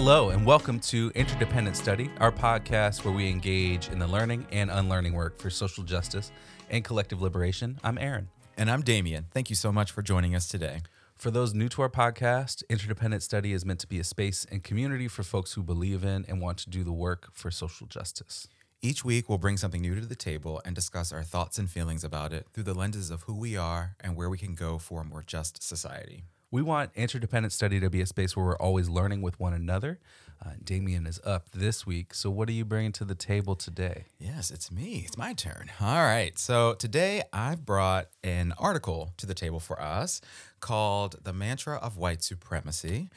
Hello, and welcome to Interdependent Study, our podcast where we engage in the learning and unlearning work for social justice and collective liberation. I'm Aaron. And I'm Damien. Thank you so much for joining us today. For those new to our podcast, Interdependent Study is meant to be a space and community for folks who believe in and want to do the work for social justice. Each week, we'll bring something new to the table and discuss our thoughts and feelings about it through the lenses of who we are and where we can go for a more just society. We want interdependent study to be a space where we're always learning with one another. Uh, Damien is up this week. So, what are you bringing to the table today? Yes, it's me. It's my turn. All right. So, today I've brought an article to the table for us called The Mantra of White Supremacy.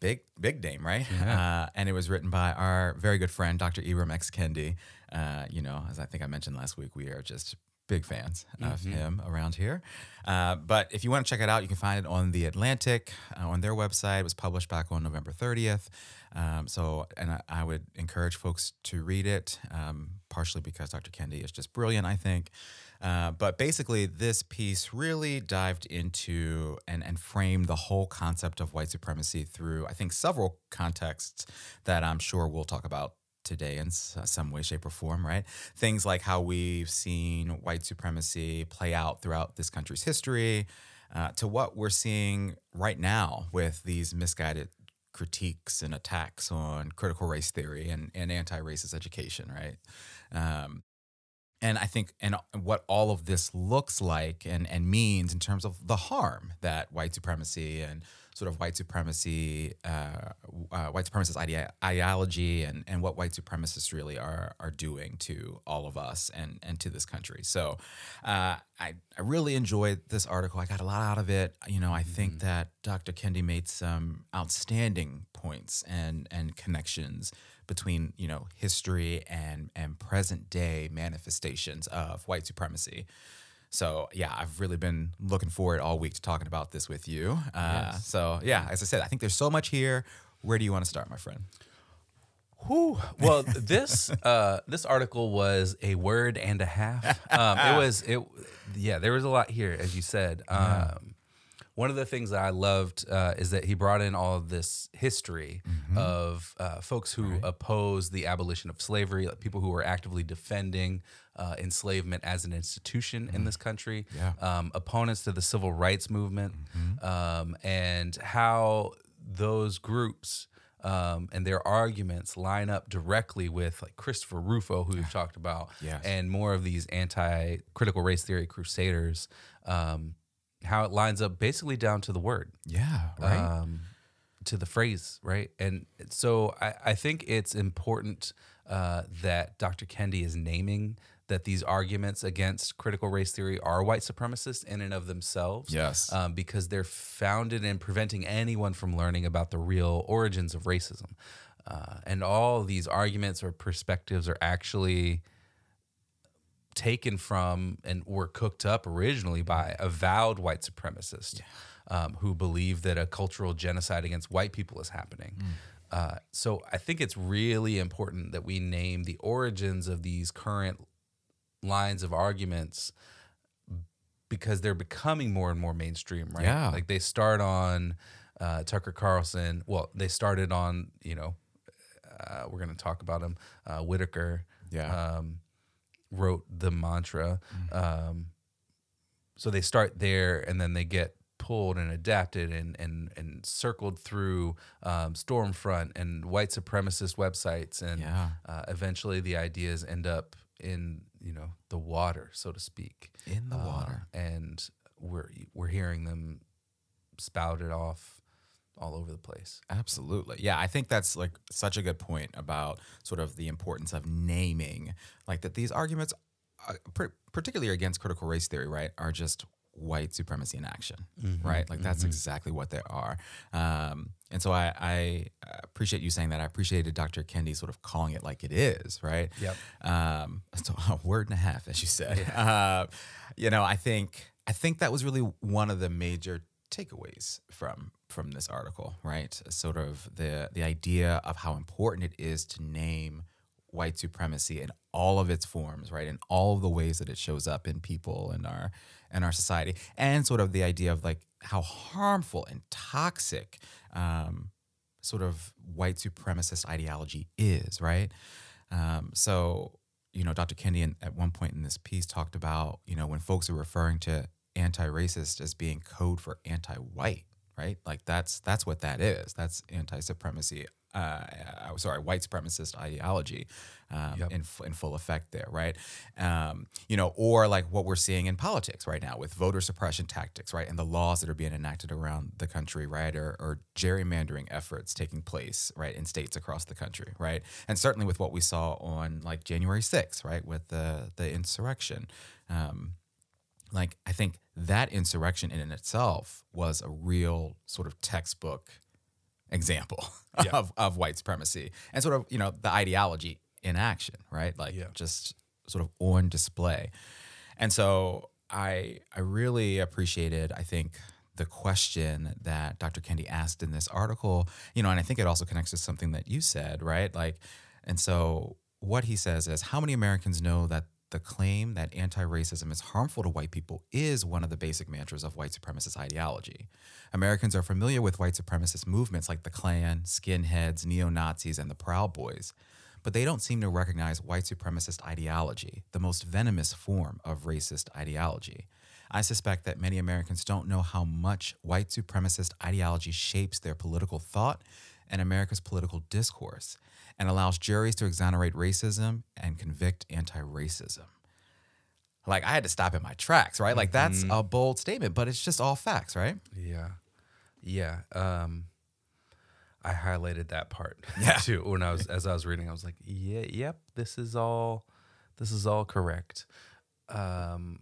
Big, big name, right? Yeah. Uh, and it was written by our very good friend, Dr. Ibram X. Kendi. Uh, you know, as I think I mentioned last week, we are just big fans mm-hmm. of him around here. Uh, but if you want to check it out, you can find it on The Atlantic uh, on their website. It was published back on November 30th. Um, so, and I, I, would encourage folks to read it, um, partially because Dr. Kendi is just brilliant, I think. Uh, but basically, this piece really dived into and, and framed the whole concept of white supremacy through, I think, several contexts that I'm sure we'll talk about today in some way, shape, or form, right? Things like how we've seen white supremacy play out throughout this country's history, uh, to what we're seeing right now with these misguided critiques and attacks on critical race theory and, and anti racist education, right? Um, and I think, and what all of this looks like and, and means in terms of the harm that white supremacy and sort of white supremacy, uh, uh, white supremacist ide- ideology, and, and what white supremacists really are are doing to all of us and and to this country. So, uh, I I really enjoyed this article. I got a lot out of it. You know, I mm-hmm. think that Dr. Kendi made some outstanding points and and connections between you know history and and present day manifestations of white supremacy. So yeah, I've really been looking forward all week to talking about this with you. Uh, yes. So yeah, as I said, I think there's so much here. Where do you want to start, my friend? Whew. Well, this uh, this article was a word and a half. Um, it was it. Yeah, there was a lot here, as you said. Um, yeah. One of the things that I loved uh, is that he brought in all of this history mm-hmm. of uh, folks who right. oppose the abolition of slavery, like people who were actively defending uh, enslavement as an institution mm-hmm. in this country, yeah. um, opponents to the civil rights movement, mm-hmm. um, and how those groups. Um, and their arguments line up directly with like Christopher Rufo, who we've talked about, yes. and more of these anti-critical race theory crusaders. Um, how it lines up basically down to the word. Yeah, right. Um, to the phrase, right? And so I, I think it's important uh, that Dr. Kendi is naming that these arguments against critical race theory are white supremacist in and of themselves. Yes. Um, because they're founded in preventing anyone from learning about the real origins of racism. Uh, and all these arguments or perspectives are actually taken from and were cooked up originally by avowed white supremacists yeah. um, who believe that a cultural genocide against white people is happening. Mm. Uh, so I think it's really important that we name the origins of these current lines of arguments because they're becoming more and more mainstream, right? Yeah. Like they start on uh, Tucker Carlson. Well, they started on, you know, uh, we're going to talk about him, uh, Whitaker. Yeah. Um, wrote the mantra. Mm-hmm. Um, so they start there and then they get pulled and adapted and and and circled through um, Stormfront and white supremacist websites, and yeah. uh, eventually the ideas end up in you know the water, so to speak, in the uh, water, and we're we're hearing them spouted off all over the place. Absolutely. Yeah, I think that's like such a good point about sort of the importance of naming like that these arguments uh, particularly against critical race theory, right, are just white supremacy in action, mm-hmm, right? Like that's mm-hmm. exactly what they are. Um, and so I, I, appreciate you saying that. I appreciated Dr. Kendi sort of calling it like it is, right? Yep. Um, so a word and a half, as you said. Yeah. Uh, you know, I think I think that was really one of the major takeaways from from this article, right? Sort of the the idea of how important it is to name white supremacy in all of its forms, right? In all of the ways that it shows up in people and our and our society, and sort of the idea of like how harmful and toxic um, sort of white supremacist ideology is, right? Um, so, you know, Dr. Kendi at one point in this piece talked about, you know, when folks are referring to anti-racist as being code for anti-white, right? Like that's that's what that is. That's anti-supremacy. Uh, uh, sorry, white supremacist ideology um, Yep. in in full effect there, right? Um, you know, or like what we're seeing in politics right now with voter suppression tactics, right, and the laws that are being enacted around the country, right, or, or gerrymandering efforts taking place, right, in states across the country, right, and certainly with what we saw on like January 6th, right, with the the insurrection. Um, like I think that insurrection in and itself was a real sort of textbook example Yeah. of, of white supremacy and sort of you know the ideology in action right like Yeah. just sort of on display and so i i really appreciated i think the question that dr kendi asked in this article you know and i think it also connects to something that you said right like and so what he says is how many americans know that the claim that anti racism is harmful to white people is one of the basic mantras of white supremacist ideology. Americans are familiar with white supremacist movements like the Klan, skinheads, neo Nazis, and the Proud Boys, but they don't seem to recognize white supremacist ideology, the most venomous form of racist ideology. I suspect that many Americans don't know how much white supremacist ideology shapes their political thought and America's political discourse and allows juries to exonerate racism and convict anti racism. Like, I had to stop in my tracks, right? Like, that's a bold statement, but it's just all facts, right? Yeah. Yeah. Um I highlighted that part Yeah. too when I was as I was reading. I was like, yeah, yep, this is all this is all correct. Um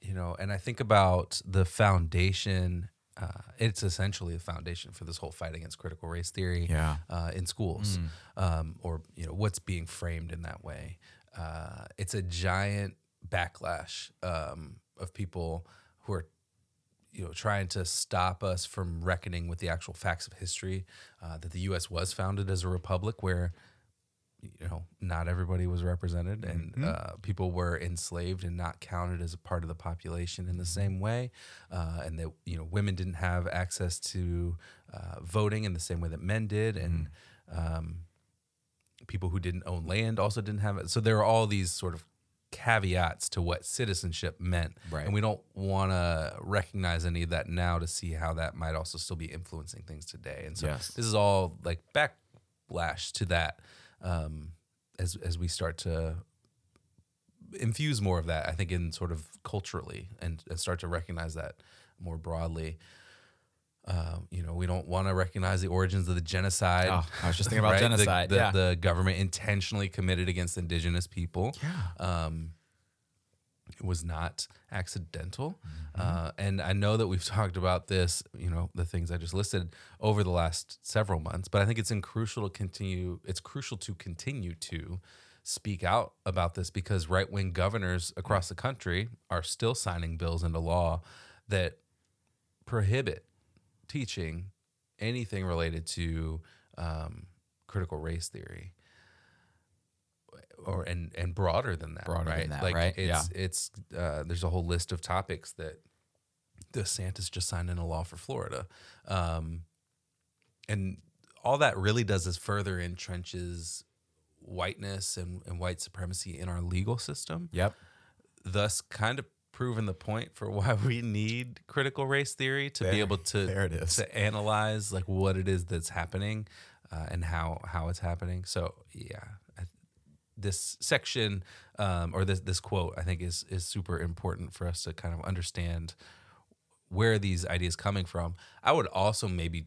you know, and I think about the foundation uh, it's essentially a foundation for this whole fight against critical race theory Yeah. uh, in schools, um, or you know what's being framed in that way. Uh, it's a giant backlash um, of people who are you know trying to stop us from reckoning with the actual facts of history uh, that the U.S. was founded as a republic where you know not everybody was represented and uh, people were enslaved and not counted as a part of the population in the same way uh, and that you know women didn't have access to uh, voting in the same way that men did and um, people who didn't own land also didn't have it. So there are all these sort of caveats to what citizenship meant. Right. and we don't want to recognize any of that now to see how that might also still be influencing things today. And so Yes. this is all like backlash to that um, as as we start to infuse more of that. I think in sort of culturally and, and start to recognize that more broadly. Uh, you know, we don't want to recognize the origins of the genocide. Oh, I was just thinking about right? Genocide. The, yeah. the government intentionally committed against indigenous people. yeah. Um, was not accidental. Mm-hmm. Uh, and I know that we've talked about this, you know, the things I just listed over the last several months, but I think it's in crucial to continue, it's crucial to continue to speak out about this because right wing governors across the country are still signing bills into law that prohibit teaching anything related to um, critical race theory or and and broader than that Broader than right that, like right? it's it's uh, there's a whole list of topics that DeSantis just signed in a law for Florida um, and all that really does is further entrenches whiteness and, and white supremacy in our legal system Yep. thus kind of proven the point for why we need critical race theory to be able to there it is. to analyze like what it is that's happening uh, and how how it's happening. So yeah, this section um, or this this quote I think is is super important for us to kind of understand where these ideas coming from. I would also maybe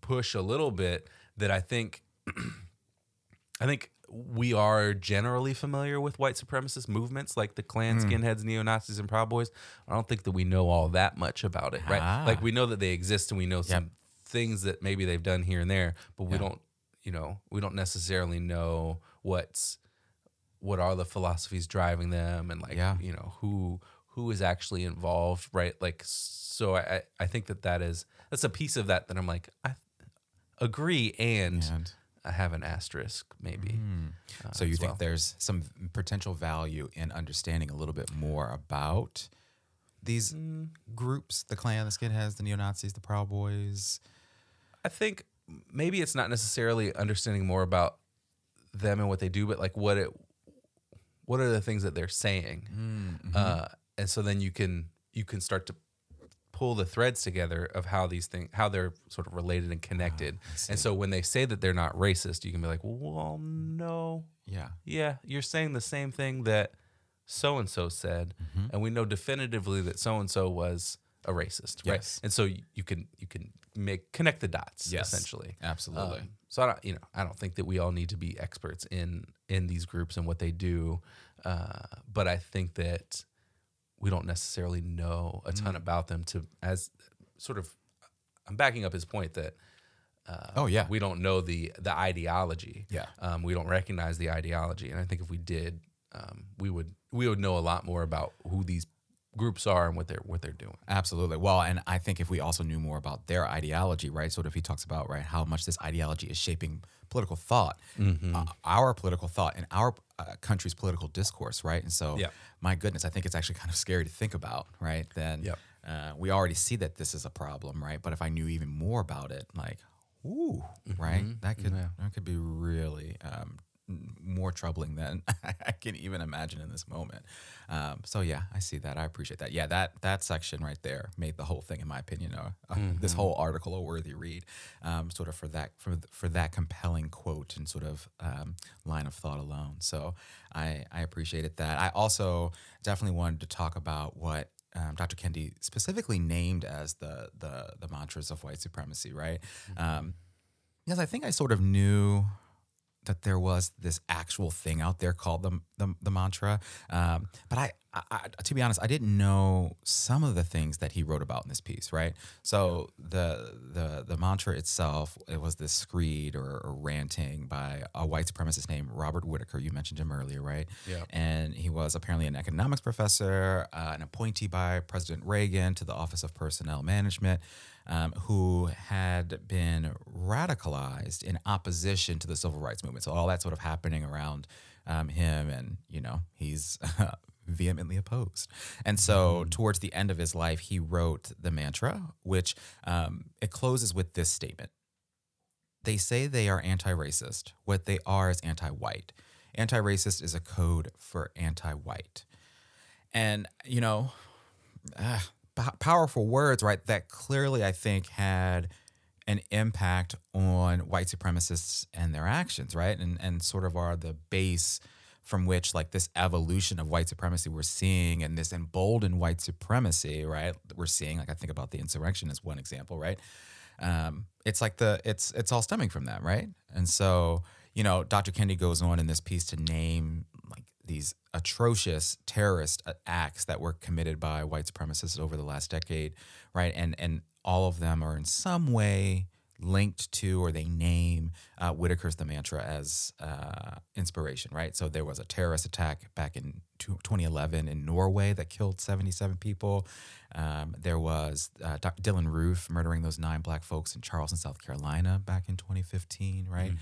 push a little bit that I think I think we are generally familiar with white supremacist movements like the Klan, Hmm. skinheads, neo Nazis, and Proud Boys. I don't think that we know all that much about it, right? Ah. Like we know that they exist and we know some Yep. things that maybe they've done here and there, but we don't, you know, we don't necessarily know what's what are the philosophies driving them and like Yeah. you know who who is actually involved, right? Like so, I I- think that that is that's a piece of that that I'm like I agree and. And I have an asterisk, maybe. uh, so you think well. there's some potential value in understanding a little bit more about these Mm. groups, the Klan, the skinheads, the neo Nazis, the Proud Boys. I think maybe it's not necessarily understanding more about them and what they do, but like what it, what are the things that they're saying, Mm-hmm. uh, and so then you can you can start to pull the threads together of how these things how they're sort of related and connected. and so when they say that they're not racist, you can be like, well, no, Yeah. yeah, you're saying the same thing that so and so said, Mm-hmm. and we know definitively that so and so was a racist, right? And so you, you can you can make connect the dots Yes. essentially. Absolutely. Um, so I don't, you know, I don't think that we all need to be experts in in these groups and what they do, uh, but I think that we don't necessarily know a Mm. ton about them to as sort of. I'm backing up his point that. Uh, Oh, yeah. we don't know the the ideology. Yeah. um, we don't recognize the ideology, and I think if we did, um, we would we would know a lot more about who these groups are and what they're what they're doing. Absolutely. Well, and I think if we also knew more about their ideology, right? Sort of, he talks about right how much this ideology is shaping political thought, uh, our political thought, and our uh, country's political discourse, right? And so, Yeah. my goodness, I think it's actually kind of scary to think about, right? Then Yep. uh, we already see that this is a problem, right? But if I knew even more about it, like, ooh, right, that could that could be really um, more troubling than I can even imagine in this moment. Um, so yeah, I see that. I appreciate that. Yeah, that that section right there made the whole thing, in my opinion, uh, uh, this whole article a worthy read. Um, sort of for that for for that compelling quote and sort of um, line of thought alone. So I I appreciated that. I also definitely wanted to talk about what um, Dr. Kendi specifically named as the the the mantras of white supremacy, right? Um, because I think I sort of knew that there was this actual thing out there called the the, the mantra, um, but I, I, I, to be honest, I didn't know some of the things that he wrote about in this piece, right? So the the the mantra itself, it was this screed or, or ranting by a white supremacist named Robert Whitaker. You mentioned him earlier, right? Yeah. and he was apparently an economics professor, uh, an appointee by President Reagan to the Office of Personnel Management, um, who had been radicalized in opposition to the civil rights movement. So all that sort of happening around um, him, and you know, he's vehemently opposed. And so, towards the end of his life, he wrote the mantra, which um, it closes with this statement. They say they are anti racist. What they are is anti white. Anti racist is a code for anti white. And, you know, ah, powerful words, right? That clearly, I think, had an impact on white supremacists and their actions, right? And, and sort of are the base from which, like, this evolution of white supremacy we're seeing and this emboldened white supremacy, right? We're seeing, like, I think about the insurrection as one example, right? um, it's like the it's it's all stemming from that, right? And so you know, Dr. Kendi goes on in this piece to name like these atrocious terrorist acts that were committed by white supremacists over the last decade, right? And and all of them are in some way linked to or they name uh, Whitaker's the mantra as uh, inspiration, right? So there was a terrorist attack back in 2011 in Norway that killed 77 people. Um, there was uh, Dr. Dylann Roof murdering those nine black folks in Charleston, South Carolina back in 2015, right?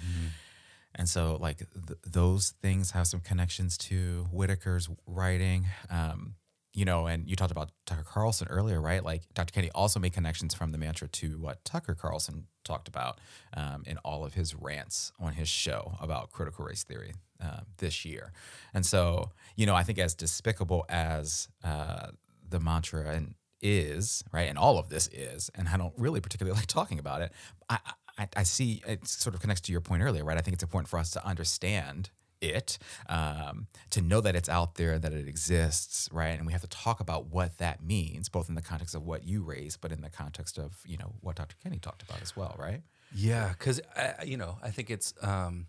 And so, like, th- those things have some connections to Whitaker's writing. Um, you know, and you talked about Tucker Carlson earlier, right? Like, Dr. Kendi also made connections from the mantra to what Tucker Carlson talked about um, in all of his rants on his show about critical race theory uh, this year. And so, you know, I think as despicable as uh, the mantra and is right, and all of this is, and I don't really particularly like talking about it. I, I, I see it sort of connects to your point earlier, right? I think it's important for us to understand it, um, to know that it's out there, that it exists, right? And we have to talk about what that means, both in the context of what you raised, but in the context of you know what Dr. Kendi talked about as well, right? Yeah, because you know, I think it's um,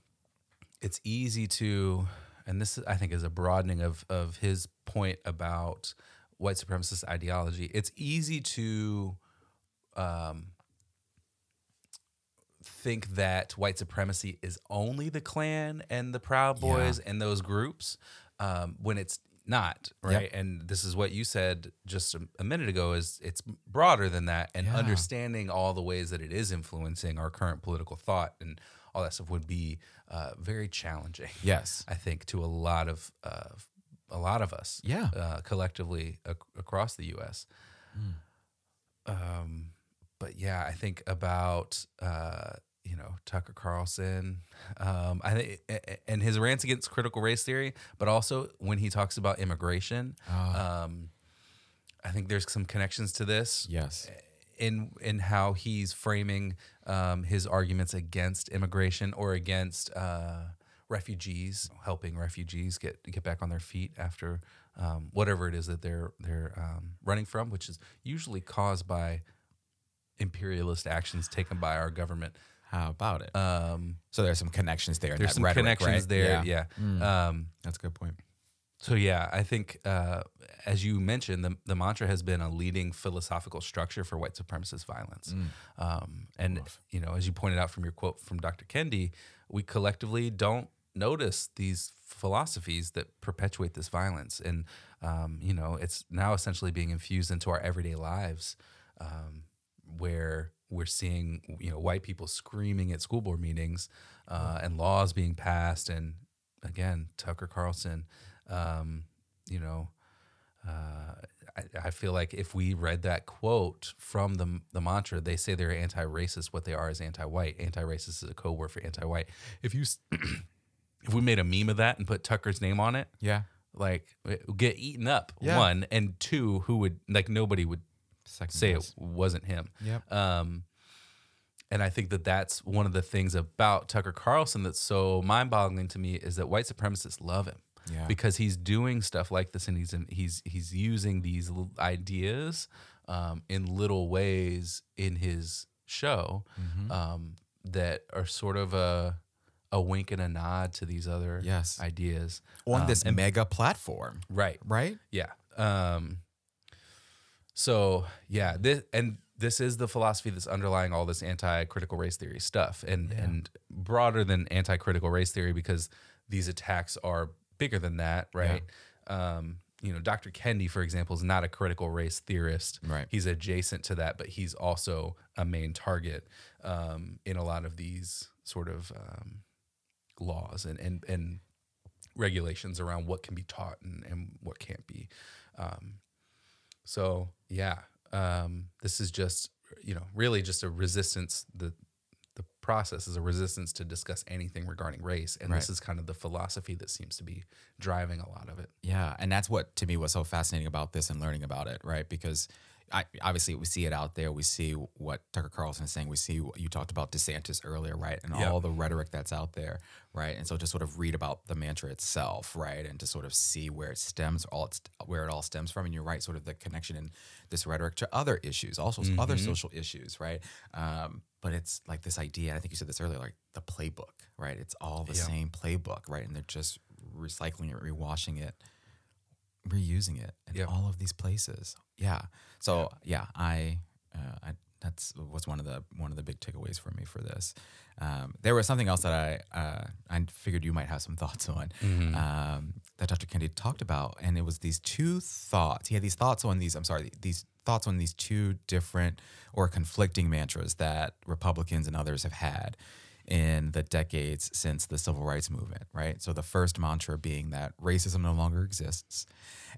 it's easy to, and this I think is a broadening of of his point about white supremacist ideology. It's easy to um, think that white supremacy is only the Klan and the Proud Yeah. Boys and those groups um, when it's not right. And this is what you said just a, a minute ago: is it's broader than that, and Yeah. understanding all the ways that it is influencing our current political thought and all that stuff would be uh, very challenging. Yes. I think to a lot of uh, a lot of us, Yeah. uh, collectively ac- across the U.S. Um, but yeah, I think about uh, you know Tucker Carlson, um, I think, and his rants against critical race theory, but also when he talks about immigration. Um, I think there's some connections to this Yes. in in how he's framing um, his arguments against immigration or against uh, refugees, helping refugees get get back on their feet after um, whatever it is that they're they're um, running from, which is usually caused by imperialist actions taken by our government. How about it? Um, so there's some connections there. there's that some rhetoric, connections right? there, yeah. Mm, Um, that's a good point. so yeah, I think uh, as you mentioned, the, the mantra has been a leading philosophical structure for white supremacist violence. Um, and you know, as you pointed out from your quote from Dr. Kendi, we collectively don't notice these philosophies that perpetuate this violence, and um, you know, it's now essentially being infused into our everyday lives, um, where we're seeing you know white people screaming at school board meetings uh, and laws being passed, and again, Tucker Carlson um, you know, uh, I, I feel like if we read that quote from the the mantra, they say they're anti-racist. What they are is anti-white. Anti-racist is a code word for anti-white. If you if we made a meme of that and put Tucker's name on it, Yeah. like get eaten up. Yeah. One and two, who would like nobody would Second say guess. it wasn't him. Yep. Um, and I think that that's one of the things about Tucker Carlson that's so mind-boggling to me is that white supremacists love him Yeah. because he's doing stuff like this and he's in, he's he's using these ideas um, in little ways in his show Mm-hmm. um, that are sort of a a wink and a nod to these other Yes. ideas on Um, this and- mega platform, right right? yeah. So yeah, this and this is the philosophy that's underlying all this anti-critical race theory stuff, and and broader than anti-critical race theory because these attacks are bigger than that, right? Um, you know, Dr. Kendi, for example, is not a critical race theorist. Right. He's adjacent to that, but he's also a main target um, in a lot of these sort of um, laws and and and regulations around what can be taught and, and what can't be. Um, so yeah, um, this is just you know really just a resistance. The the process is a resistance to discuss anything regarding race, and this is kind of the philosophy that seems to be driving a lot of it. Yeah, and that's what to me was so fascinating about this and learning about it, right? Because I, obviously we see it out there. We see what Tucker Carlson is saying. We see what you talked about DeSantis earlier, right? And all the rhetoric that's out there, right? And so to sort of read about the mantra itself, right, and to sort of see where it stems, all it's where it all stems from. And you're right, sort of the connection in this rhetoric to other issues, also other social issues, right? Um, but it's like this idea. I think you said this earlier, like the playbook, right? It's all the same playbook, right? And they're just recycling it, rewashing it reusing it in Yeah. all of these places. Yeah. So yeah, I, uh, I that's was one of the one of the big takeaways for me for this. Um, there was something else that I uh, I figured you might have some thoughts on um, that Dr. Kendi talked about, and it was these two thoughts. He had these thoughts on these. I'm sorry, these thoughts on these two different or conflicting mantras that Republicans and others have had in the decades since the civil rights movement, right? So the first mantra being that racism no longer exists,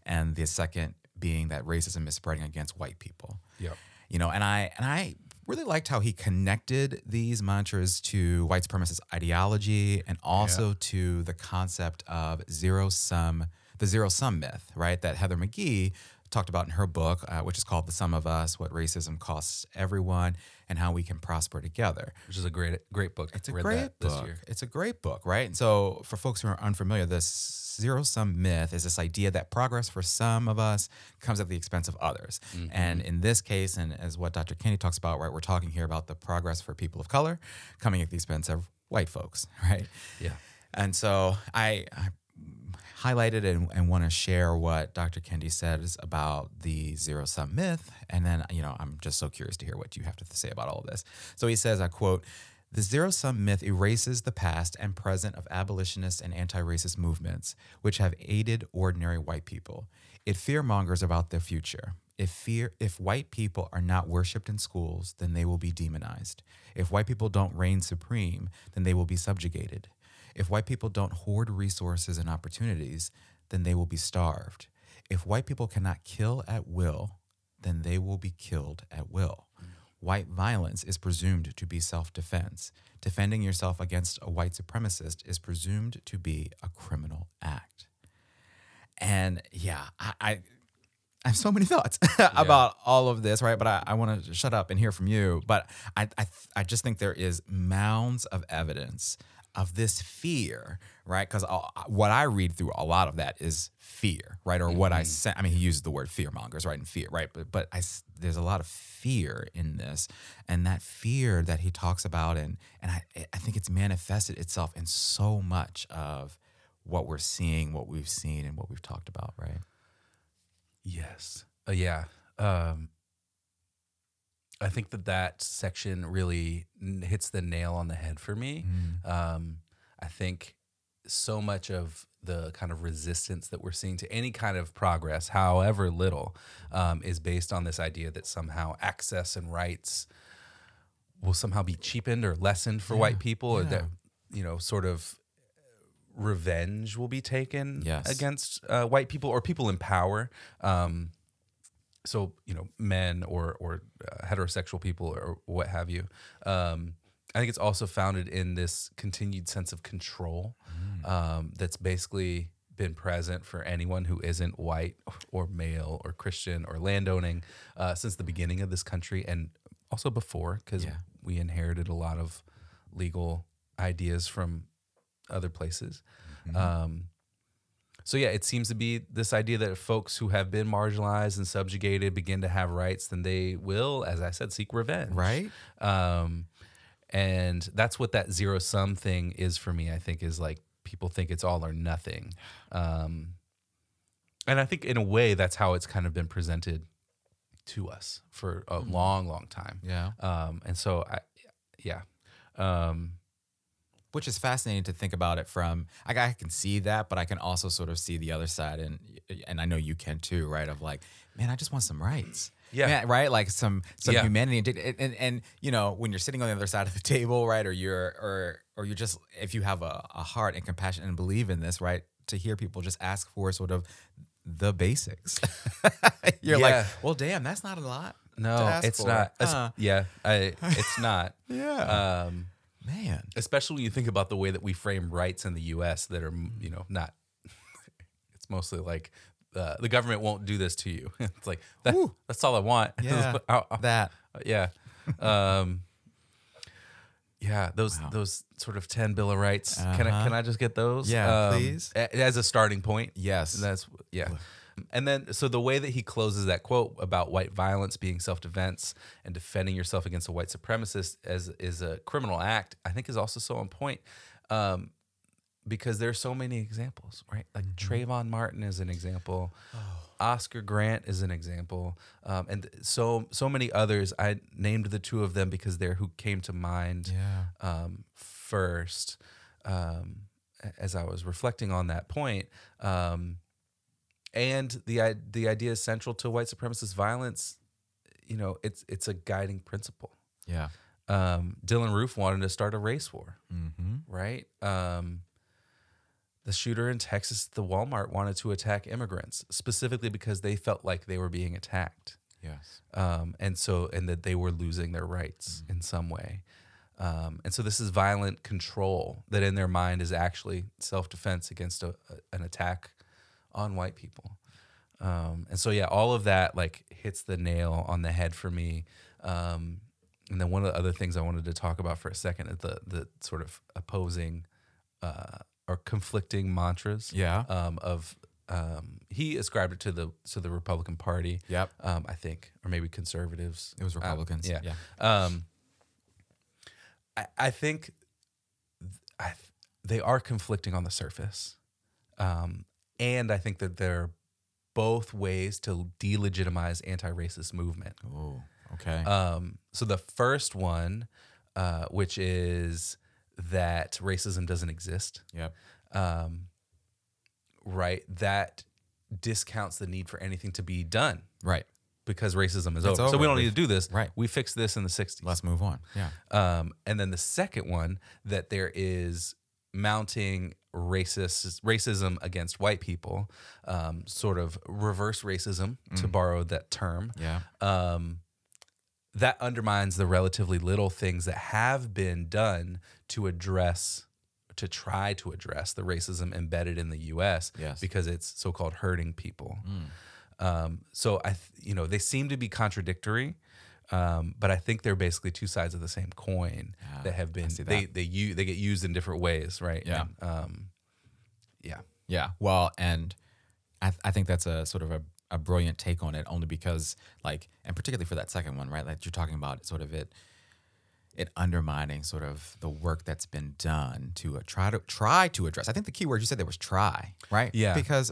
and the second being that racism is spreading against white people. Yep. You know, and I and I really liked how he connected these mantras to white supremacist ideology and also to the concept of zero sum, the zero sum myth, right? That Heather McGhee talked about in her book, uh, which is called "The Sum of Us: What Racism Costs Everyone and How We Can Prosper Together." Which is a great great book. It's a Read great book. year. It's a great book, right? And so, for folks who are unfamiliar, this zero sum myth is this idea that progress for some of us comes at the expense of others. Mm-hmm. And in this case, and as what Dr. Kendi talks about, right, we're talking here about the progress for people of color coming at the expense of white folks, right? Yeah. And so I, I highlighted and, and want to share what Dr. Kendi says about the zero sum myth. And then, you know, I'm just so curious to hear what you have to say about all of this. So he says, I quote, the zero sum myth erases the past and present of abolitionist and anti racist movements, which have aided ordinary white people. It fear mongers about their future. If fear if white people are not worshipped in schools, then they will be demonized. If white people don't reign supreme, then they will be subjugated. If white people don't hoard resources and opportunities, then they will be starved. If white people cannot kill at will, then they will be killed at will. white violence is presumed to be self defense. Defending yourself against a white supremacist is presumed to be a criminal act. And yeah, I, I, I have so many thoughts about all of this, right? But I, I want to shut up and hear from you. But I, I, I just think there is mounds of evidence of this fear, right? Because what I read through a lot of that is fear, right? Or what I sen- I mean, he uses the word fear mongers, right? And fear, right? But but I there's a lot of fear in this, and that fear that he talks about, and and I I think it's manifested itself in so much of what we're seeing, what we've seen, and what we've talked about, right? Yes. Uh, yeah. Um, I think that that section really n- hits the nail on the head for me. Um, I think so much of the kind of resistance that we're seeing to any kind of progress, however little, um, is based on this idea that somehow access and rights will somehow be cheapened or lessened for white people, or that you know, sort of revenge will be taken Yes. against uh, white people or people in power. Um, so you know, men or or uh, heterosexual people or what have you. Um, I think it's also founded in this continued sense of control um, that's basically been present for anyone who isn't white or male or Christian or landowning uh, since the beginning of this country and also before because Yeah. we inherited a lot of legal ideas from other places. Um, so yeah, it seems to be this idea that if folks who have been marginalized and subjugated begin to have rights, then they will, as I said, seek revenge. Right? Um, and that's what that zero sum thing is for me. I think is like people think it's all or nothing. Um, and I think in a way that's how it's kind of been presented to us for a long, long time. Yeah. Um, and so I, yeah. Um, which is fascinating to think about it from like I can see that, but I can also sort of see the other side, and and I know you can too, right? Of like, man, I just want some rights. Yeah. Man, right. Like some some Yeah. humanity, and, and and you know when you're sitting on the other side of the table, right? Or you're or or you're just if you have a, a heart and compassion and believe in this, right? To hear people just ask for sort of the basics, you're like, well, damn, that's not a lot. no, it's for. not. Huh. yeah, I, it's not. Yeah. Um, man. especially when you think about the way that we frame rights in the U.S. that are, you know, not. it's mostly like uh, the government won't do this to you. it's like that, that's all I want. Yeah. I'll- I'll- that. yeah. Um, yeah, those those sort of ten bill of rights. Can I Uh-huh. can I just get those? Yeah, Um, please. As a starting point. Yes. That's yeah. And then so the way that he closes that quote about white violence being self-defense and defending yourself against a white supremacist as is a criminal act, I think is also so on point. Um, because there's so many examples, right? Like Trayvon Martin is an example. Oscar Grant is an example, um, and so so many others. I named the two of them because they're who came to mind Yeah. um, first um, as I was reflecting on that point. Um, and the the idea is central to white supremacist violence. You know, it's it's a guiding principle. Yeah. Um, Dylann Roof wanted to start a race war, Mm-hmm. right? Um, the shooter in Texas, at the Walmart, wanted to attack immigrants specifically because they felt like they were being attacked Yes. um, and so and that they were losing their rights in some way. Um, and so this is violent control that in their mind is actually self defense against a, a- an attack on white people. Um, and so yeah, all of that like hits the nail on the head for me. Um, and then one of the other things I wanted to talk about for a second is the the sort of opposing uh, or conflicting mantras Yeah. um, of um, he ascribed it to the to the Republican Party. Yep. Um, I think, or maybe conservatives. It was Uh, Republicans. yeah. Yeah. Um, I, I think th- I, th- they are conflicting on the surface, um, and I think that they're both ways to delegitimize anti-racist movement. Oh, okay. Um, so the first one, uh, which is that racism doesn't exist, yep. um, right? That discounts the need for anything to be done Right. because racism is It's over. So we don't need to do this. right. We fixed this in the 60s. Let's move on. Yeah. Um, and then the second one that there is mounting racist racism against white people, um, sort of reverse racism to borrow that term. Yeah. Um, that undermines the relatively little things that have been done to address to try to address the racism embedded in the US Yes. because it's so-called hurting people. Um, so I, th- you know, they seem to be contradictory, um, but I think they're basically two sides of the same coin Yeah, that have been see they they they get used in different ways, right? Yeah. And, um, yeah. Yeah. Well, and I, I think that's a sort of a, a brilliant take on it, only because, like, and particularly for that second one, right? Like you're talking about sort of it, it undermining sort of the work that's been done to uh, try to try to address. I think the key word you said there was try, right? Yeah. Because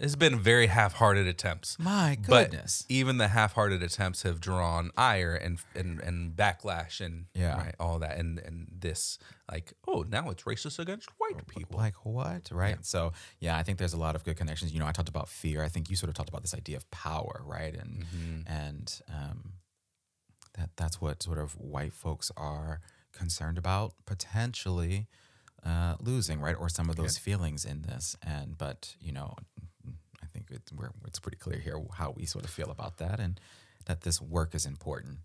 It's been very half-hearted attempts. my But goodness, even the half-hearted attempts have drawn ire and and, and backlash and Yeah. right, all that and and this like oh now it's racist against white people. like what, right? So yeah, I think there's a lot of good connections. You know, I talked about fear. I think you sort of talked about this idea of power, right? And Mm-hmm. and um, that that's what sort of white folks are concerned about potentially uh, losing, right? Or some of those feelings in this. And but you know, I think it's we're, it's pretty clear here how we sort of feel about that, and that this work is important.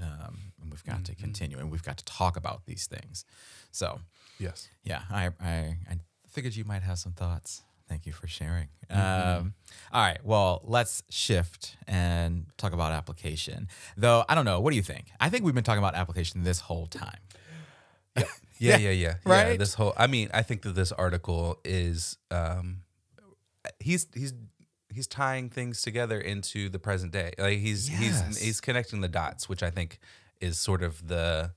Um, and we've got Mm-hmm. to continue, and we've got to talk about these things. So, Yes. yeah, I, I, I figured you might have some thoughts. Thank you for sharing. Mm-hmm. Um, all right, well, let's shift and talk about application. Though, I don't know. What do you think? I think we've been talking about application this whole time. Yeah, yeah, yeah, yeah. right? This whole I mean, I think that this article is um he's he's he's tying things together into the present day. Like he's Yes. he's he's connecting the dots, which I think is sort of the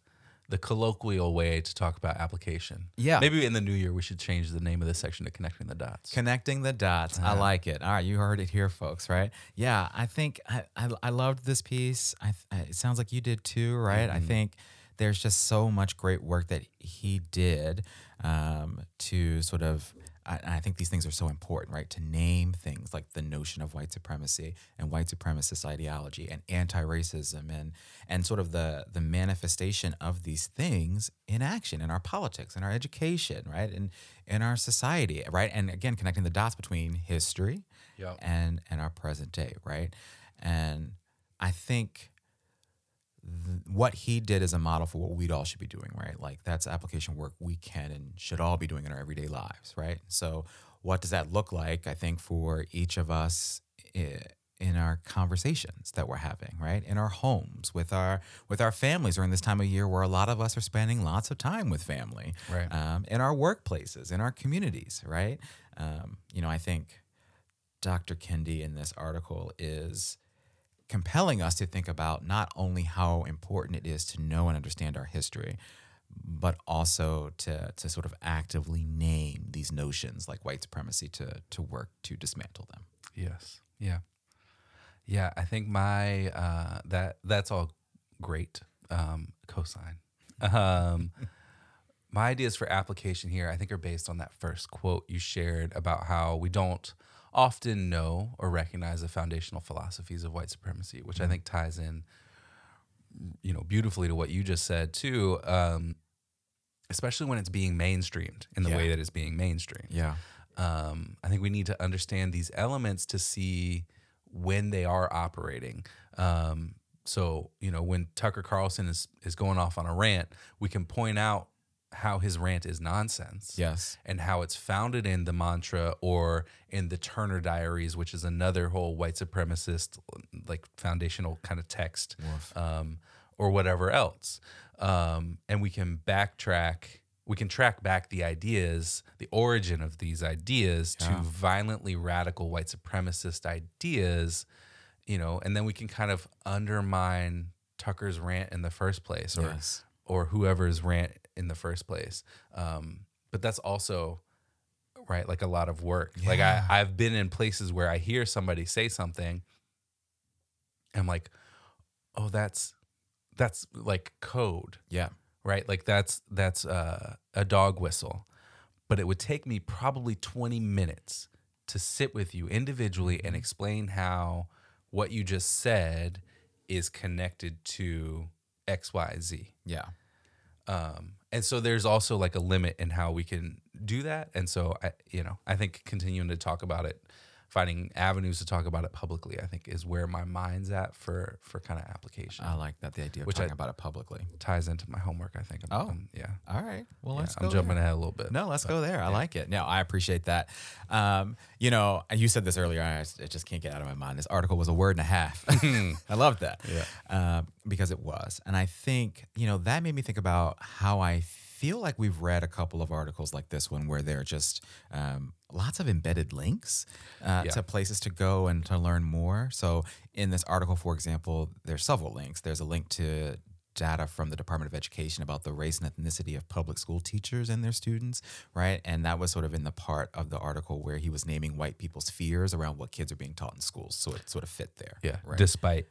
the colloquial way to talk about application. Yeah. Maybe in the new year we should change the name of this section to connecting the dots. Connecting the dots. I uh-huh. like it. All right, you heard it here, folks. Right? Yeah, I think I I, I loved this piece. I, I uh, it sounds like you did too, right? I mm-hmm. think there's just so much great work that he did um, to sort of. I, I think these things are so important, right? To name things like the notion of white supremacy and white supremacist ideology and anti-racism and and sort of the the manifestation of these things in action in our politics, in our education, right? In in our society, right? And again, connecting the dots between history Yep. and and our present day, right? And I think th- what he did is a model for what we'd all should be doing, right? Like that's application work we can and should all be doing in our everyday lives, right? So, what does that look like? I think for each of us in our conversations that we're having, right? In our homes, with our with our families during this time of year, where a lot of us are spending lots of time with family, Right. Um, in our workplaces, in our communities, right? Um, you know, I think Dr. Kendi in this article is compelling us to think about not only how important it is to know and understand our history, but also to to sort of actively name these notions like white supremacy to to work to dismantle them. Yes. Yeah. Yeah, I think my uh that that's all great. Um cosign. Um my ideas for application here I think are based on that first quote you shared about how we don't often know or recognize the foundational philosophies of white supremacy, which I think ties in you know beautifully to what you just said too. Um especially when it's being mainstreamed in the Yeah. way that it's being mainstreamed Yeah. um, I think we need to understand these elements to see when they are operating. Um, so you know when Tucker Carlson is is going off on a rant, we can point out how his rant is nonsense. Yes. And how it's founded in the mantra or in the Turner Diaries, which is another whole white supremacist, like foundational kind of text, um, or whatever else. Um, and we can backtrack, we can track back the ideas, the origin of these ideas to violently radical white supremacist ideas, you know, and then we can kind of undermine Tucker's rant in the first place or Yes. or whoever's rant in the first place. Um, but that's also right, like a lot of work. Like I, I've been in places where I hear somebody say something, and I'm like, oh, that's that's like code, Yeah. right? Like that's that's uh, a dog whistle. But it would take me probably 20 minutes to sit with you individually and explain how what you just said is connected to X, Y, Z. Yeah. Um, and so there's also like a limit in how we can do that. And so I, you know, I think continuing to talk about it finding avenues to talk about it publicly. I think is where my mind's at for for kind of application. I like that the idea of Which talking I- about it publicly. Ties into my homework. I think. I'm- Oh. I'm- yeah. All right. Well, Yeah, let's go. I'm jumping there. ahead a little bit. No, let's go there. I like it. No, I appreciate that. Um, you know, you said this earlier. I, it just can't get out of my mind. This article was a word and a half. I love that. Yeah. Um, because it was. And I think, you know, that made me think about how I feel like we've read a couple of articles like this one where there are just um, lots of embedded links uh, Yeah. to places to go and to learn more. So in this article, for example, there's several links. There's a link to data from the Department of Education about the race and ethnicity of public school teachers and their students, right? And that was sort of in the part of the article where he was naming white people's fears around what kids are being taught in schools. So it sort of fit there. Yeah. Right. Despite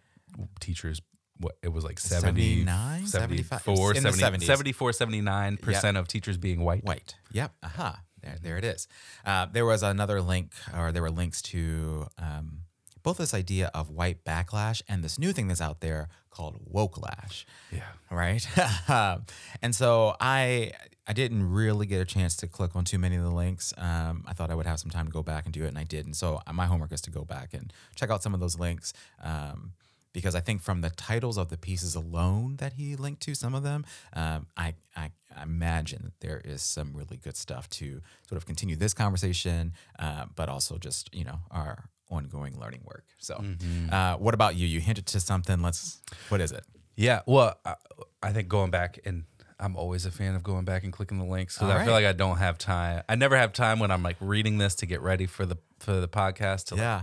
teachers, what it was like 70, 79, 74, 70 74, 79% of teachers being white. White. Yep. Aha. There, there it is. Uh, there was another link, or there were links to um, both this idea of white backlash and this new thing that's out there called woke lash. Yeah. Right. and so I I didn't really get a chance to click on too many of the links. Um, I thought I would have some time to go back and do it, and I did. And so uh, my homework is to go back and check out some of those links. Um, because I think from the titles of the pieces alone that he linked to, some of them, um, I, I, I imagine that there is some really good stuff to sort of continue this conversation, uh, but also just you know our ongoing learning work. So, uh, what about you? You hinted to something. Let's. What is it? Yeah, well, I, I think going back and I'm always a fan of going back and clicking the links because I feel like I don't have time. I never have time when I'm like reading this to get ready for the for the podcast to like, Yeah.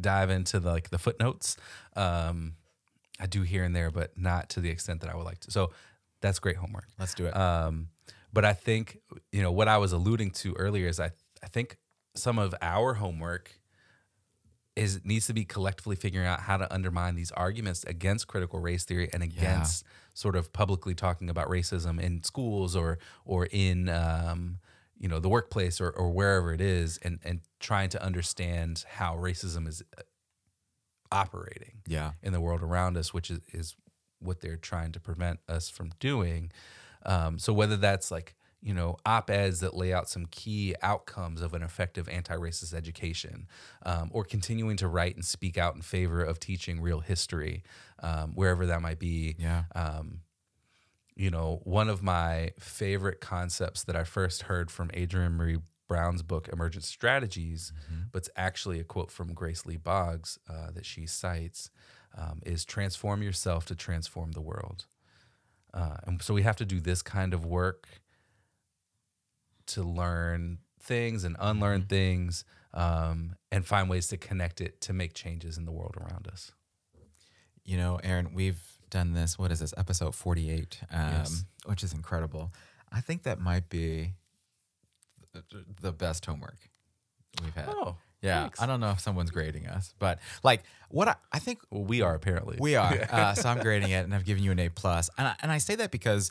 Dive into the, like the footnotes. Um, I do here and there, but not to the extent that I would like to. So that's great homework. Let's do it. Um, but I think you know what I was alluding to earlier is I I think some of our homework is needs to be collectively figuring out how to undermine these arguments against critical race theory and against sort of publicly talking about racism in schools or or in um, you know the workplace or, or wherever it is and and trying to understand how racism is uh, operating yeah. in the world around us, which is, is what they're trying to prevent us from doing. Um, so whether that's like you know op-eds that lay out some key outcomes of an effective anti-racist education, um, or continuing to write and speak out in favor of teaching real history, um, wherever that might be. Yeah. You know, one of my favorite concepts that I first heard from Adrienne Maree Brown's book, Emergent Strategies, but it's actually a quote from Grace Lee Boggs uh, that she cites, um, is transform yourself to transform the world. Uh, and so we have to do this kind of work to learn things and unlearn things um, and find ways to connect it to make changes in the world around us. You know, Aaron, we've done this. What is this? Episode 48, um, Yes. which is incredible. I think that might be the best homework we've had. Oh, yeah. thanks. I don't know if someone's grading us, but like what I, I think Well, we are apparently. we are. Uh, so I'm grading it, and I've given you an A plus. And I, and I say that because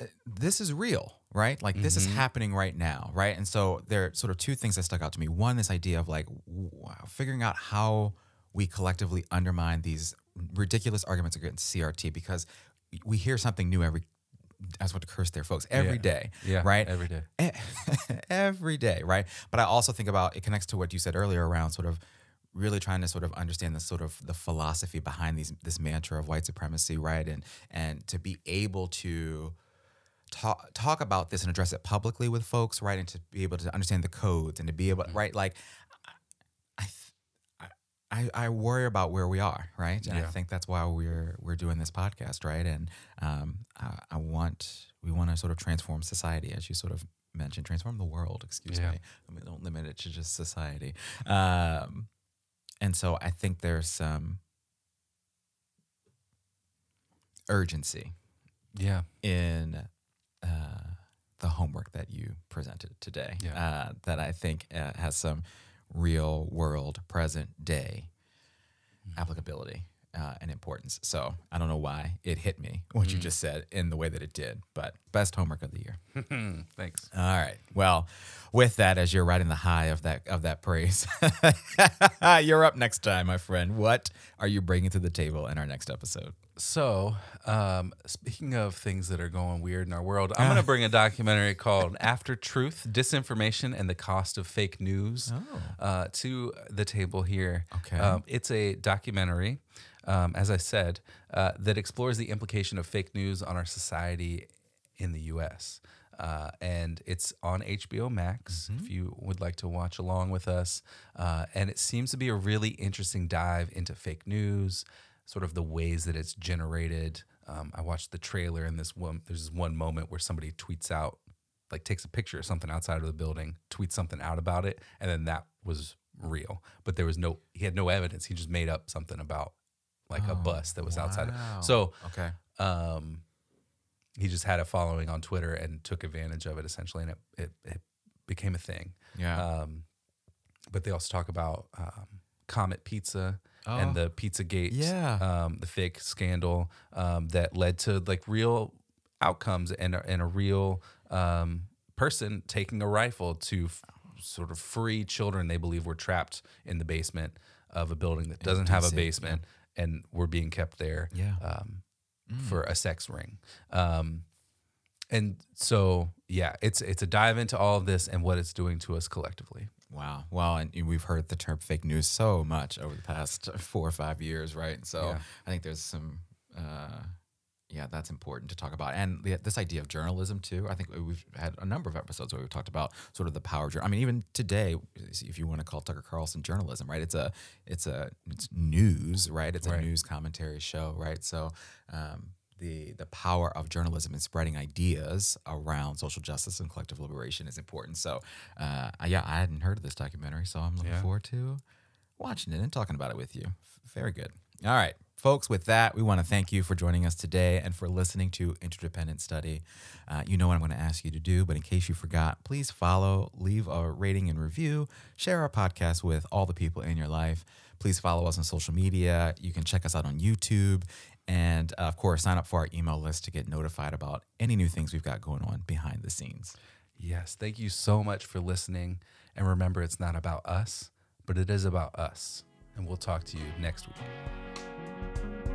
uh, this is real, right? Like this is happening right now, right? And so there are sort of two things that stuck out to me. One, this idea of like w- figuring out how we collectively undermine these ridiculous arguments against CRT because we hear something new every. I was about to curse there, folks. Every Yeah. day, Yeah, right? every day. Every day, right? But I also think about it connects to what you said earlier around sort of really trying to sort of understand the sort of the philosophy behind these this mantra of white supremacy, right? And and to be able to talk talk about this and address it publicly with folks, right? And to be able to understand the codes and to be able, mm-hmm. right? Like I, I worry about where we are, right? And I think that's why we're we're doing this podcast, right? And um, I, I want we want to sort of transform society, as you sort of mentioned, transform the world. Excuse Yeah. me. I mean, don't limit it to just society. Um, and so I think there's some urgency Yeah. in uh, the homework that you presented today Yeah. uh, that I think uh, has some real world, present day Mm-hmm. applicability. uh, and importance. So I don't know why it hit me what you just said in the way that it did, but best homework of the year. Thanks. All right. Well, with that, as you're riding the high of that of that praise, you're up next time, my friend. What are you bringing to the table in our next episode? So, um, speaking of things that are going weird in our world, I'm going to bring a documentary called After Truth Disinformation and the Cost of Fake News uh, to the table here. Okay. Um, it's a documentary, um, as I said, uh, that explores the implication of fake news on our society in the US. Uh, and it's on HBO Max if you would like to watch along with us. Uh, and it seems to be a really interesting dive into fake news, sort of the ways that it's generated. Um, I watched the trailer, and this one there's this one moment where somebody tweets out, like takes a picture of something outside of the building, tweets something out about it, and then that was real. But there was no, he had no evidence. He just made up something about like a bus that was outside. Of, so Okay. um, he just had a following on Twitter and took advantage of it essentially, and it it, it became a thing. Yeah. Um, but they also talk about um, Comet Pizza Oh. and the Pizzagate, Yeah. um, the fake scandal um, that led to like real outcomes and a, and a real um, person taking a rifle to f- sort of free children they believe were trapped in the basement of a building that doesn't have a basement and were being kept there Yeah. um, for a sex ring. Um, and so, yeah, it's it's a dive into all of this and what it's doing to us collectively. Wow. Well, and we've heard the term fake news so much over the past four or five years, right? So Yeah. I think there's some, uh, yeah, that's important to talk about. And the, this idea of journalism, too. I think we've had a number of episodes where we've talked about sort of the power I mean, even today, if you want to call Tucker Carlson journalism, right? It's a, it's a, it's news, right? It's a news commentary show, right? So, um, the, the power of journalism and spreading ideas around social justice and collective liberation is important. So, uh, yeah, I hadn't heard of this documentary, so I'm looking Yeah. forward to watching it and talking about it with you. Very good. All right, folks, with that, we want to thank you for joining us today and for listening to Interdependent Study. Uh, you know what I'm going to ask you to do, but in case you forgot, please follow, leave a rating and review, share our podcast with all the people in your life. Please follow us on social media. You can check us out on YouTube. And uh, of course, sign up for our email list to get notified about any new things we've got going on behind the scenes. Yes, thank you so much for listening. And remember, it's not about us, but it is about us. And we'll talk to you next week.